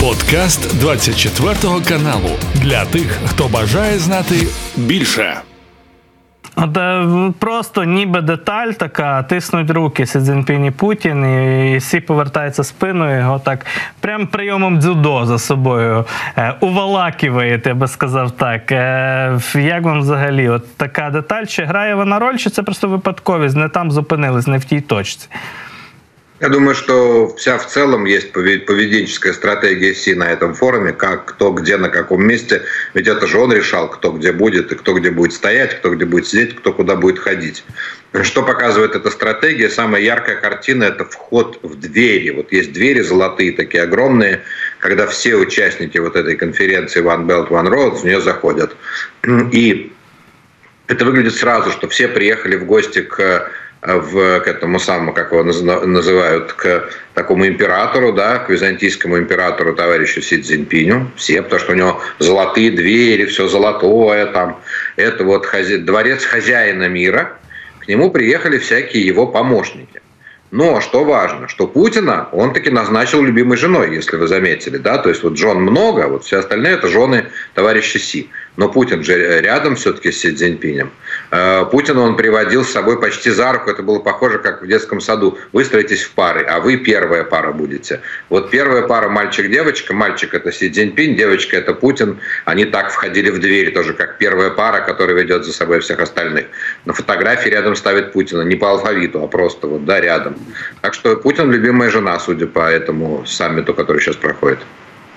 Подкаст 24 каналу для тих, хто бажає знати більше. Просто ніби деталь така, тиснуть руки Сі Цзіньпінь і Путін, і всі повертаються спиною, його так прям прийомом дзюдо за собою е, увалакиваєте, я би сказав так. Е, як вам взагалі от така деталь? Чи грає вона роль, чи це просто випадковість? Не там зупинились, не в тій точці? Я думаю, что вся в целом есть поведенческая стратегия Си на этом форуме, как кто где на каком месте. Ведь это же он решал, кто где будет, и кто где будет стоять, кто где будет сидеть, кто куда будет ходить. Что показывает эта стратегия? Самая яркая картина – это вход в двери. Вот есть двери золотые, такие огромные, когда все участники вот этой конференции One Belt, One Road в нее заходят. И это выглядит сразу, что все приехали в гости к в, к этому самому, как его называют, к такому императору, да, к византийскому императору товарищу Си Цзиньпиню, все, потому что у него золотые двери, все золотое там, это вот хозя... дворец хозяина мира, к нему приехали всякие его помощники. Но что важно, что Путина он таки назначил любимой женой, если вы заметили, да, то есть вот жен много, вот все остальные это жены товарища Си но Путин же рядом все-таки с Си Цзиньпинем. Э, Путина он приводил с собой почти за руку, это было похоже, как в детском саду. Выстроитесь в пары, а вы первая пара будете. Вот первая пара мальчик-девочка, мальчик это Си Цзиньпинь, девочка это Путин. Они так входили в двери тоже, как первая пара, которая ведет за собой всех остальных. На фотографии рядом ставит Путина, не по алфавиту, а просто вот, да, рядом. Так что Путин любимая жена, судя по этому саммиту, который сейчас проходит.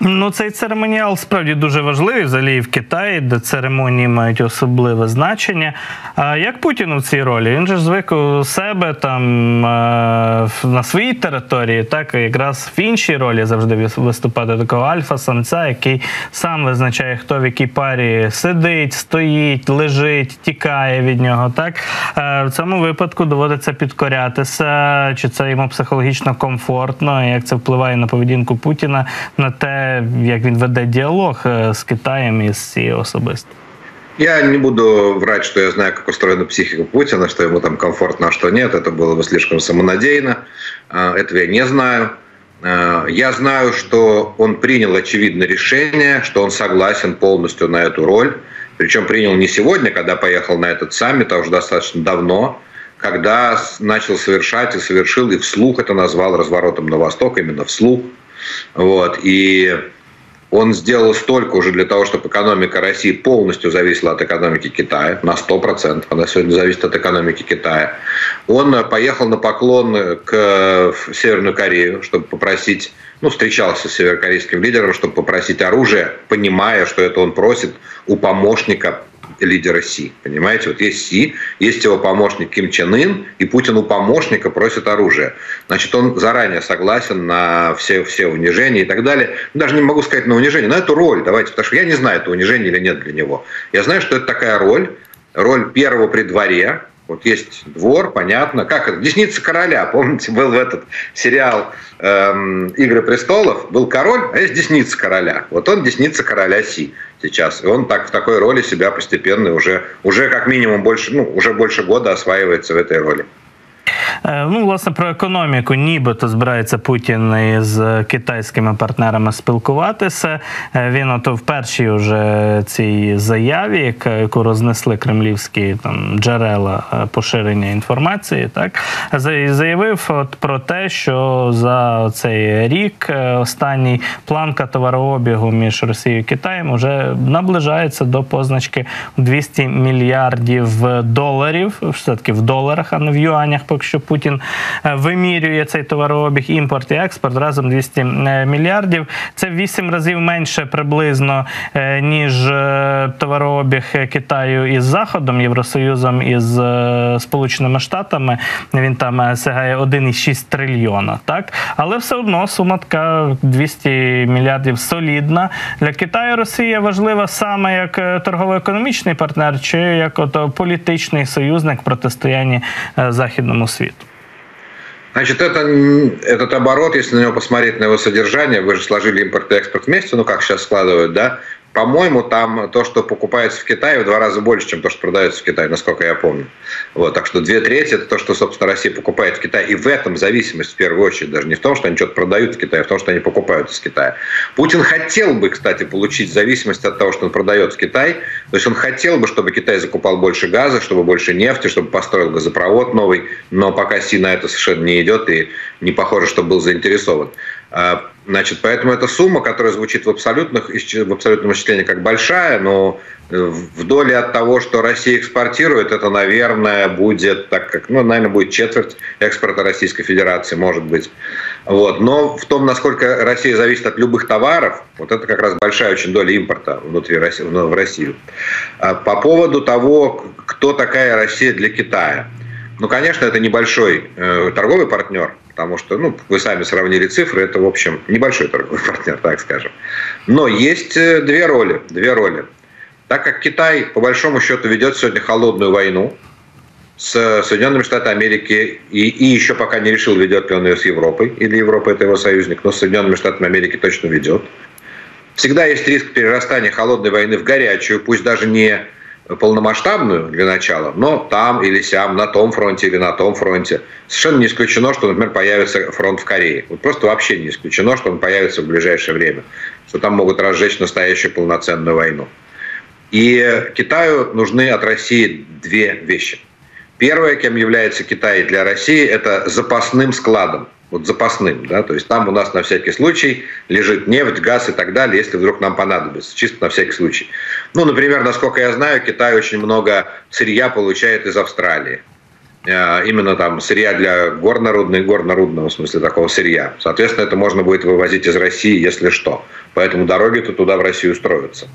Ну, цей церемоніал справді дуже важливий взагалі в Китаї, де церемонії мають особливе значення. А як Путін у цій ролі? Він же звик у себе там е, на своїй території, так якраз в іншій ролі завжди виступати такого альфа-самця, який сам визначає, хто в якій парі сидить, стоїть, лежить, тікає від нього. Так е, в цьому випадку доводиться підкорятися, чи це йому психологічно комфортно, як це впливає на поведінку Путіна на те як він веде діалог з Китаєм і з цією особисто. Я не буду врать, что я знаю, как устроена психика Путина, что ему там комфортно, а что нет. Это было бы слишком самонадеянно. Этого я не знаю. Я знаю, что он принял очевидное решение, что он согласен полностью на эту роль. Причем принял не сегодня, когда поехал на этот саммит, а уже достаточно давно, когда начал совершать и совершил, и вслух это назвал разворотом на восток, именно вслух – вот. И он сделал столько уже для того, чтобы экономика России полностью зависела от экономики Китая, на 100%. Она сегодня зависит от экономики Китая. Он поехал на поклон к Северную Корею, чтобы попросить, ну, встречался с северокорейским лидером, чтобы попросить оружие, понимая, что это он просит у помощника лидера Си. Понимаете, вот есть Си, есть его помощник Ким Чен Ын, и Путин у помощника просит оружие. Значит, он заранее согласен на все, все унижения и так далее. Даже не могу сказать на унижение, на эту роль, давайте, потому что я не знаю, это унижение или нет для него. Я знаю, что это такая роль, роль первого при дворе, вот есть двор, понятно. Как это? Десница короля. Помните, был в этот сериал эм, «Игры престолов». Был король, а есть десница короля. Вот он десница короля Си сейчас. И он так в такой роли себя постепенно уже, уже как минимум больше, ну, уже больше года осваивается в этой роли. Е, ну, власне, про економіку, нібито збирається Путін із китайськими партнерами спілкуватися. Е, він ото в першій вже цій заяві, яку рознесли кремлівські там джерела е, поширення інформації, так заявив от про те, що за цей рік останній планка товарообігу між Росією і Китаєм вже наближається до позначки 200 мільярдів доларів, все таки в доларах, а не в юанях поки що Путін е, вимірює цей товарообіг, імпорт і експорт разом 200 е, мільярдів. Це в 8 разів менше приблизно е, ніж товарообіг Китаю із Заходом, Євросоюзом із Сполученими Штатами. Він там сягає 1,6 трильйона. Так, але все одно сума така 200 мільярдів солідна для Китаю. Росія важлива саме як торгово-економічний партнер, чи як от політичний союзник в протистоянні західному світу. Значит, это, этот оборот, если на него посмотреть, на его содержание, вы же сложили импорт и экспорт вместе, ну как сейчас складывают, да, по-моему, там то, что покупается в Китае, в два раза больше, чем то, что продается в Китае, насколько я помню. Вот, так что две трети – это то, что, собственно, Россия покупает в Китае. И в этом зависимость, в первую очередь, даже не в том, что они что-то продают в Китае, а в том, что они покупают из Китая. Путин хотел бы, кстати, получить зависимость от того, что он продает в Китай. То есть он хотел бы, чтобы Китай закупал больше газа, чтобы больше нефти, чтобы построил газопровод новый. Но пока Си на это совершенно не идет и не похоже, что был заинтересован. А, значит, поэтому эта сумма, которая звучит в, абсолютных, в абсолютном исчислении как большая, но э, в доле от того, что Россия экспортирует, это, наверное, будет, так как, ну, наверное, будет четверть экспорта Российской Федерации, может быть. Вот. Но в том, насколько Россия зависит от любых товаров, вот это как раз большая очень доля импорта внутри России, в Россию. А по поводу того, кто такая Россия для Китая. Ну, конечно, это небольшой э, торговый партнер – потому что, ну, вы сами сравнили цифры, это, в общем, небольшой торговый партнер, так скажем. Но есть э, две роли, две роли. Так как Китай, по большому счету, ведет сегодня холодную войну с Соединенными Штатами Америки и, и еще пока не решил, ведет ли он ее с Европой, или Европа это его союзник, но с Соединенными Штатами Америки точно ведет. Всегда есть риск перерастания холодной войны в горячую, пусть даже не полномасштабную для начала, но там или сям, на том фронте или на том фронте. Совершенно не исключено, что, например, появится фронт в Корее. Вот просто вообще не исключено, что он появится в ближайшее время, что там могут разжечь настоящую полноценную войну. И Китаю нужны от России две вещи. Первое, кем является Китай для России, это запасным складом вот запасным, да, то есть там у нас на всякий случай лежит нефть, газ и так далее, если вдруг нам понадобится, чисто на всякий случай. Ну, например, насколько я знаю, Китай очень много сырья получает из Австралии. Э, именно там сырья для горнорудного горнорудного, в смысле такого сырья. Соответственно, это можно будет вывозить из России, если что. Поэтому дороги-то туда в Россию строятся.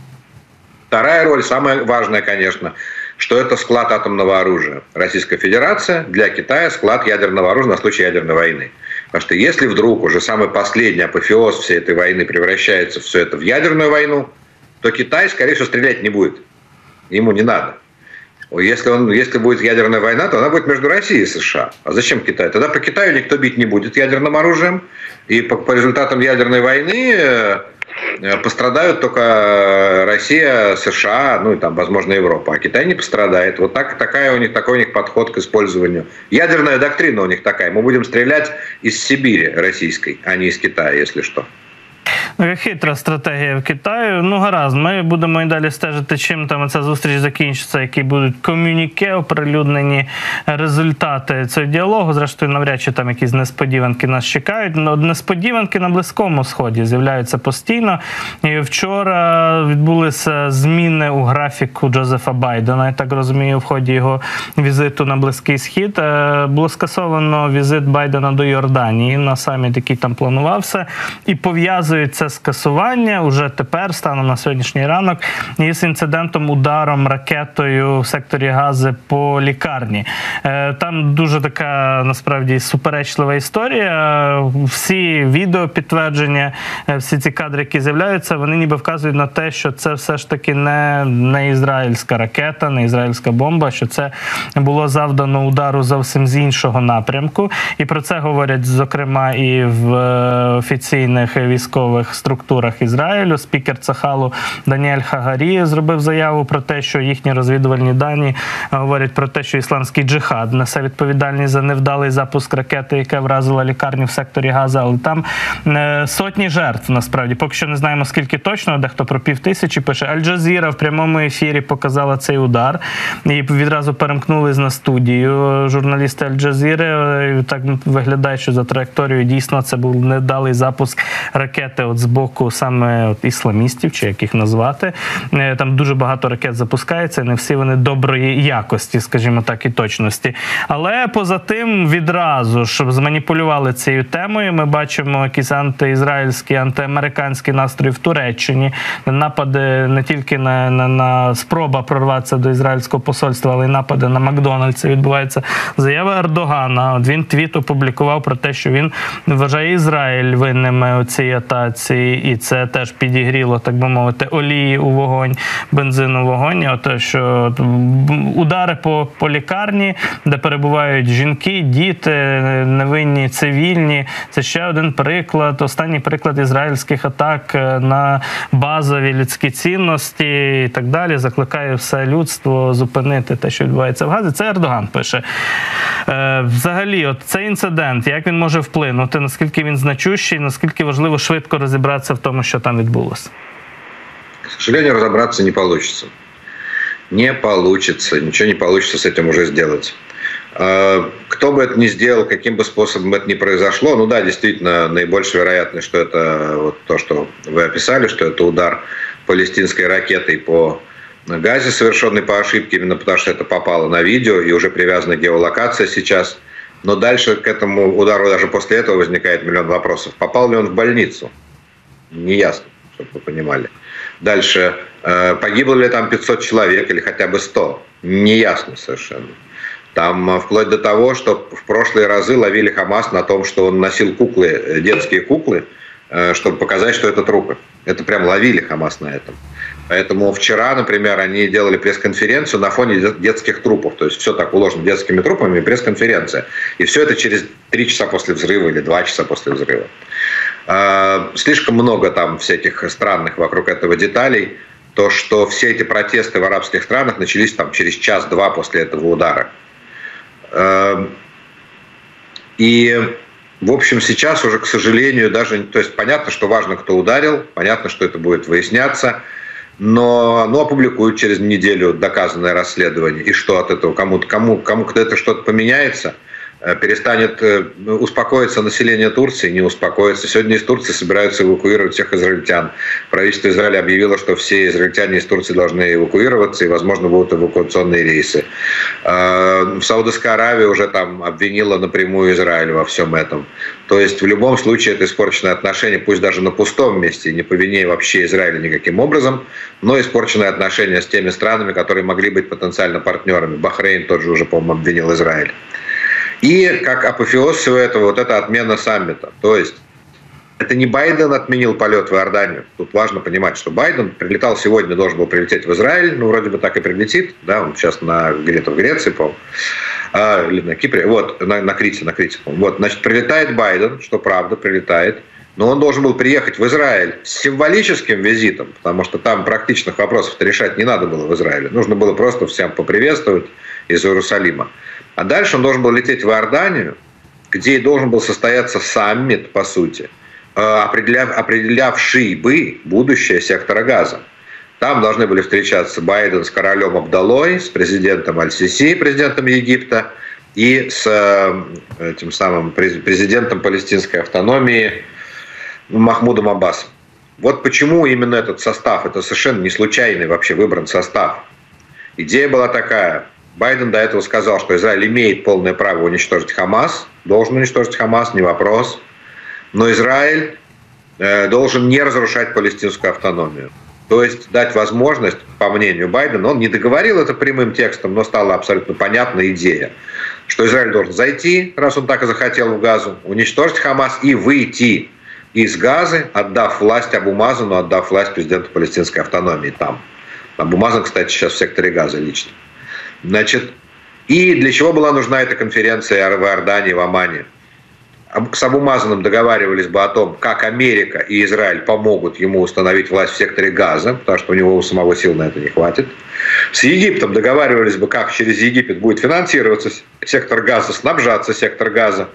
Вторая роль, самая важная, конечно, что это склад атомного оружия. Российская Федерация для Китая склад ядерного оружия на случай ядерной войны. Потому что если вдруг уже самый последний апофеоз всей этой войны превращается все это в ядерную войну, то Китай, скорее всего, стрелять не будет. Ему не надо. Если, он, если будет ядерная война, то она будет между Россией и США. А зачем Китай? Тогда по Китаю никто бить не будет ядерным оружием. И по, по результатам ядерной войны э, пострадают только Россия, США, ну и там, возможно, Европа. А Китай не пострадает. Вот так, такая у них, такой у них подход к использованию. Ядерная доктрина у них такая. Мы будем стрелять из Сибири российской, а не из Китая, если что. Хитра стратегія в Китаю. Ну гаразд, ми будемо і далі стежити, чим там ця зустріч закінчиться, які будуть комюніке, оприлюднені результати цього діалогу. Зрештою, навряд чи там якісь несподіванки нас чекають. Но несподіванки на близькому сході з'являються постійно. І вчора відбулися зміни у графіку Джозефа Байдена. Я так розумію, в ході його візиту на близький схід е, було скасовано візит Байдена до Йорданії на саміт, який там планувався, і пов'язується скасування уже тепер, станом на сьогоднішній ранок, із інцидентом ударом ракетою в секторі Гази по лікарні. Е, там дуже така насправді суперечлива історія. Всі відео підтвердження, е, всі ці кадри, які з'являються, вони ніби вказують на те, що це все ж таки не, не ізраїльська ракета, не ізраїльська бомба, що це було завдано удару зовсім з іншого напрямку. І про це говорять зокрема і в е, офіційних військових структурах Ізраїлю. Спікер Цахалу Даніель Хагарі зробив заяву про те, що їхні розвідувальні дані говорять про те, що ісламський джихад несе відповідальність за невдалий запуск ракети, яка вразила лікарню в секторі Газа. Але там е, сотні жертв насправді поки що не знаємо скільки точно, дехто про пів тисячі пише. Аль-Джазіра в прямому ефірі показала цей удар і відразу перемкнулись на студію. Журналісти Аль-Джазіри так виглядає, що за траєкторією дійсно це був невдалий запуск ракети. От з боку саме от ісламістів, чи як їх назвати. Е, там дуже багато ракет запускається, не всі вони доброї якості, скажімо так, і точності. Але поза тим, відразу щоб зманіпулювали цією темою, ми бачимо якісь антиізраїльські, антиамериканські настрої в Туреччині, напади не тільки на, на, на спроба прорватися до ізраїльського посольства, але й напади на Макдональдса. Відбувається заява Ердогана. От він твіт опублікував про те, що він вважає Ізраїль винними у цій атаці. І це теж підігріло, так би мовити, олії у вогонь, бензину у вогонь. Ото що удари по, по лікарні, де перебувають жінки, діти, невинні цивільні. Це ще один приклад. Останній приклад ізраїльських атак е, на базові людські цінності і так далі. Закликає все людство зупинити те, що відбувається в Газі. Це Ердоган пише. Е, Взагалі, от цей інцидент, як він може вплинути, наскільки він значущий, наскільки важливо швидко розібратися в тому, що там відбулося? К сожалению, разобраться не получится. Не получится, ничего не получится с этим уже сделать. Кто бы это ни сделал, каким бы способом это ни произошло, ну да, действительно, наибольшая вероятность, что это вот то, что вы описали, что это удар палестинской ракетой по Газе, совершенный по ошибке, именно потому что это попало на видео и уже привязана геолокация сейчас. Но дальше к этому удару даже после этого возникает миллион вопросов. Попал ли он в больницу? Неясно, чтобы вы понимали. Дальше, э, погибло ли там 500 человек или хотя бы 100? Неясно совершенно. Там э, вплоть до того, что в прошлые разы ловили Хамас на том, что он носил куклы, э, детские куклы, чтобы показать, что это трупы. Это прям ловили Хамас на этом. Поэтому вчера, например, они делали пресс-конференцию на фоне детских трупов. То есть все так уложено детскими трупами, пресс-конференция. И все это через три часа после взрыва или два часа после взрыва. А, слишком много там всяких странных вокруг этого деталей. То, что все эти протесты в арабских странах начались там через час-два после этого удара. А, и в общем, сейчас уже, к сожалению, даже, то есть понятно, что важно, кто ударил, понятно, что это будет выясняться, но ну, опубликуют через неделю доказанное расследование. И что от этого? Кому-то кому, кому это что-то поменяется – перестанет э, успокоиться население Турции, не успокоится. Сегодня из Турции собираются эвакуировать всех израильтян. Правительство Израиля объявило, что все израильтяне из Турции должны эвакуироваться, и, возможно, будут эвакуационные рейсы. Э, в Саудовской Аравии уже там обвинила напрямую Израиль во всем этом. То есть в любом случае это испорченное отношение, пусть даже на пустом месте, не по вине вообще Израиля никаким образом, но испорченное отношение с теми странами, которые могли быть потенциально партнерами. Бахрейн тот же уже, по-моему, обвинил Израиль. И как апофеоз всего этого, вот эта отмена саммита. То есть это не Байден отменил полет в Иорданию. Тут важно понимать, что Байден прилетал сегодня, должен был прилететь в Израиль, ну, вроде бы так и прилетит, да, он сейчас на, где-то в Греции, по а, или на Кипре, вот, на, на Крите, на Крите, Вот, значит, прилетает Байден, что правда, прилетает, но он должен был приехать в Израиль с символическим визитом, потому что там практичных вопросов решать не надо было в Израиле. Нужно было просто всем поприветствовать из Иерусалима. А дальше он должен был лететь в Иорданию, где и должен был состояться саммит, по сути, э, определявший бы будущее сектора газа. Там должны были встречаться Байден с королем Абдалой, с президентом Аль-Сиси, президентом Египта, и с э, этим самым президентом палестинской автономии Махмудом Аббасом. Вот почему именно этот состав, это совершенно не случайный вообще выбран состав. Идея была такая – Байден до этого сказал, что Израиль имеет полное право уничтожить Хамас, должен уничтожить Хамас, не вопрос. Но Израиль э, должен не разрушать палестинскую автономию. То есть дать возможность, по мнению Байдена, он не договорил это прямым текстом, но стала абсолютно понятна идея, что Израиль должен зайти, раз он так и захотел в Газу, уничтожить Хамас и выйти из Газы, отдав власть Абумазану, отдав власть президенту палестинской автономии там. Абумазан, кстати, сейчас в секторе Газа лично. Значит, и для чего была нужна эта конференция в Иордании, в Омане? С Абумазаном договаривались бы о том, как Америка и Израиль помогут ему установить власть в секторе Газа, потому что у него у самого сил на это не хватит. С Египтом договаривались бы, как через Египет будет финансироваться сектор Газа, снабжаться сектор Газа.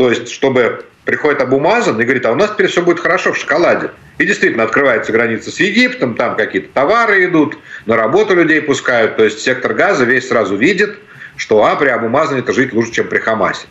То есть, чтобы приходит Абумазан и говорит, а у нас теперь все будет хорошо в шоколаде. И действительно открывается граница с Египтом, там какие-то товары идут, на работу людей пускают. То есть сектор газа весь сразу видит, что а, при Абумазане это жить лучше, чем при Хамасе.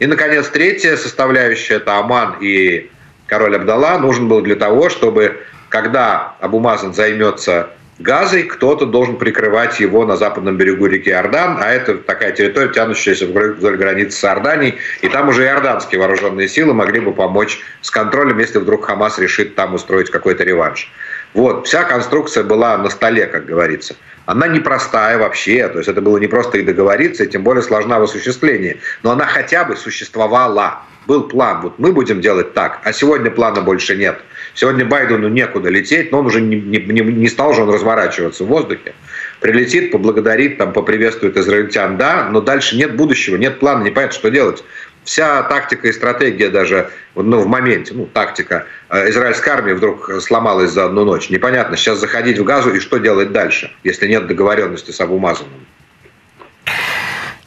И, наконец, третья составляющая – это Аман и король Абдалла нужен был для того, чтобы, когда Абумазан займется газой, кто-то должен прикрывать его на западном берегу реки Иордан, а это такая территория, тянущаяся вдоль границы с Иорданией, и там уже иорданские вооруженные силы могли бы помочь с контролем, если вдруг Хамас решит там устроить какой-то реванш. Вот, вся конструкция была на столе, как говорится. Она непростая вообще, то есть это было не просто и договориться, и тем более сложна в осуществлении, но она хотя бы существовала. был план. Вот мы будем делать так, а сегодня плана больше нет. Сегодня Байдену некуда лететь, но он уже не, не, не стал же он разворачиваться в воздухе. Прилетит, поблагодарит, там, поприветствует израильтян, да, но дальше нет будущего, нет плана, не понятно, что делать. Вся тактика и стратегия даже ну, в моменте, ну, тактика э, израильской армии вдруг сломалась за одну ночь. Непонятно, сейчас заходить в газу и что делать дальше, если нет договоренности с Абумазаном.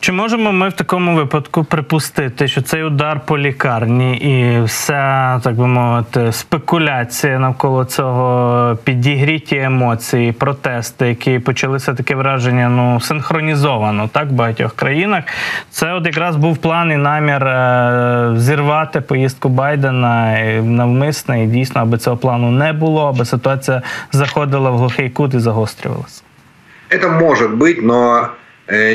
Чи можемо ми в такому випадку припустити, що цей удар по лікарні і вся, так би мовити, спекуляція навколо цього підігріті емоції, протести, які почалися таке враження, ну синхронізовано так в багатьох країнах. Це от якраз був план і намір е, зірвати поїздку Байдена навмисне і дійсно, аби цього плану не було, аби ситуація заходила в глухий кут і загострювалася. Это может быть, но Э,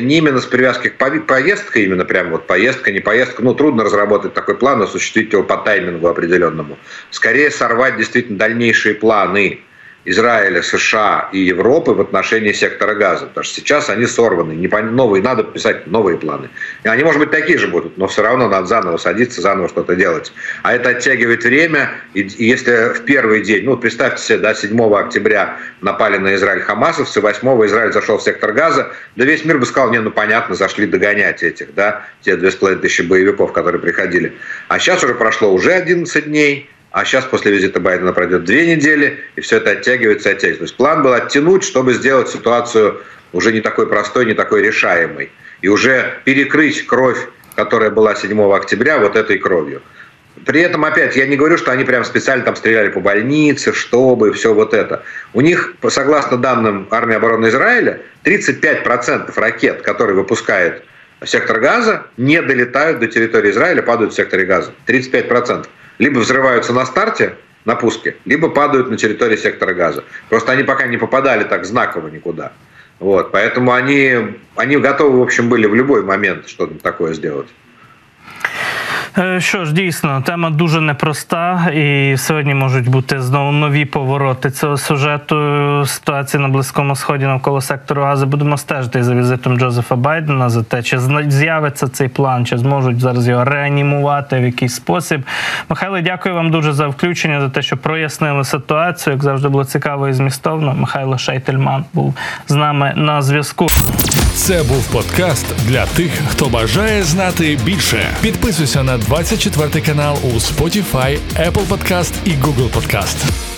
не именно с привязкой к повестке, именно прям вот поездка, не поездка, ну, трудно разработать такой план, осуществить его по таймингу определенному. Скорее сорвать действительно дальнейшие планы Израиля, США и Европы в отношении сектора газа. Потому что сейчас они сорваны. Новые, надо писать новые планы. И они, может быть, такие же будут, но все равно надо заново садиться, заново что-то делать. А это оттягивает время. И если в первый день, ну, представьте себе, да, 7 октября напали на Израиль хамасовцы, 8 Израиль зашел в сектор газа, да весь мир бы сказал, не, ну, понятно, зашли догонять этих, да, те 2500 боевиков, которые приходили. А сейчас уже прошло уже 11 дней, а сейчас после визита Байдена пройдет две недели, и все это оттягивается, оттягивается. То есть план был оттянуть, чтобы сделать ситуацию уже не такой простой, не такой решаемой. И уже перекрыть кровь, которая была 7 октября, вот этой кровью. При этом, опять, я не говорю, что они прям специально там стреляли по больнице, чтобы, все вот это. У них, согласно данным армии обороны Израиля, 35% ракет, которые выпускает сектор газа, не долетают до территории Израиля, падают в секторе газа. 35% либо взрываются на старте, на пуске, либо падают на территории сектора газа. Просто они пока не попадали так знаково никуда. Вот, поэтому они, они готовы, в общем, были в любой момент что-то такое сделать. Е, що ж, дійсно, тема дуже непроста, і сьогодні можуть бути знову нові повороти цього сюжету Ситуації на Близькому Сході навколо сектору Гази. Будемо стежити за візитом Джозефа Байдена за те, чи з'явиться цей план, чи зможуть зараз його реанімувати в якийсь спосіб. Михайло, дякую вам дуже за включення, за те, що прояснили ситуацію. Як завжди було цікаво і змістовно. Михайло Шейтельман був з нами на зв'язку. Це був подкаст для тих, хто бажає знати більше. Підписуйся на 24 канал у Spotify, Apple Podcast і Google Podcast.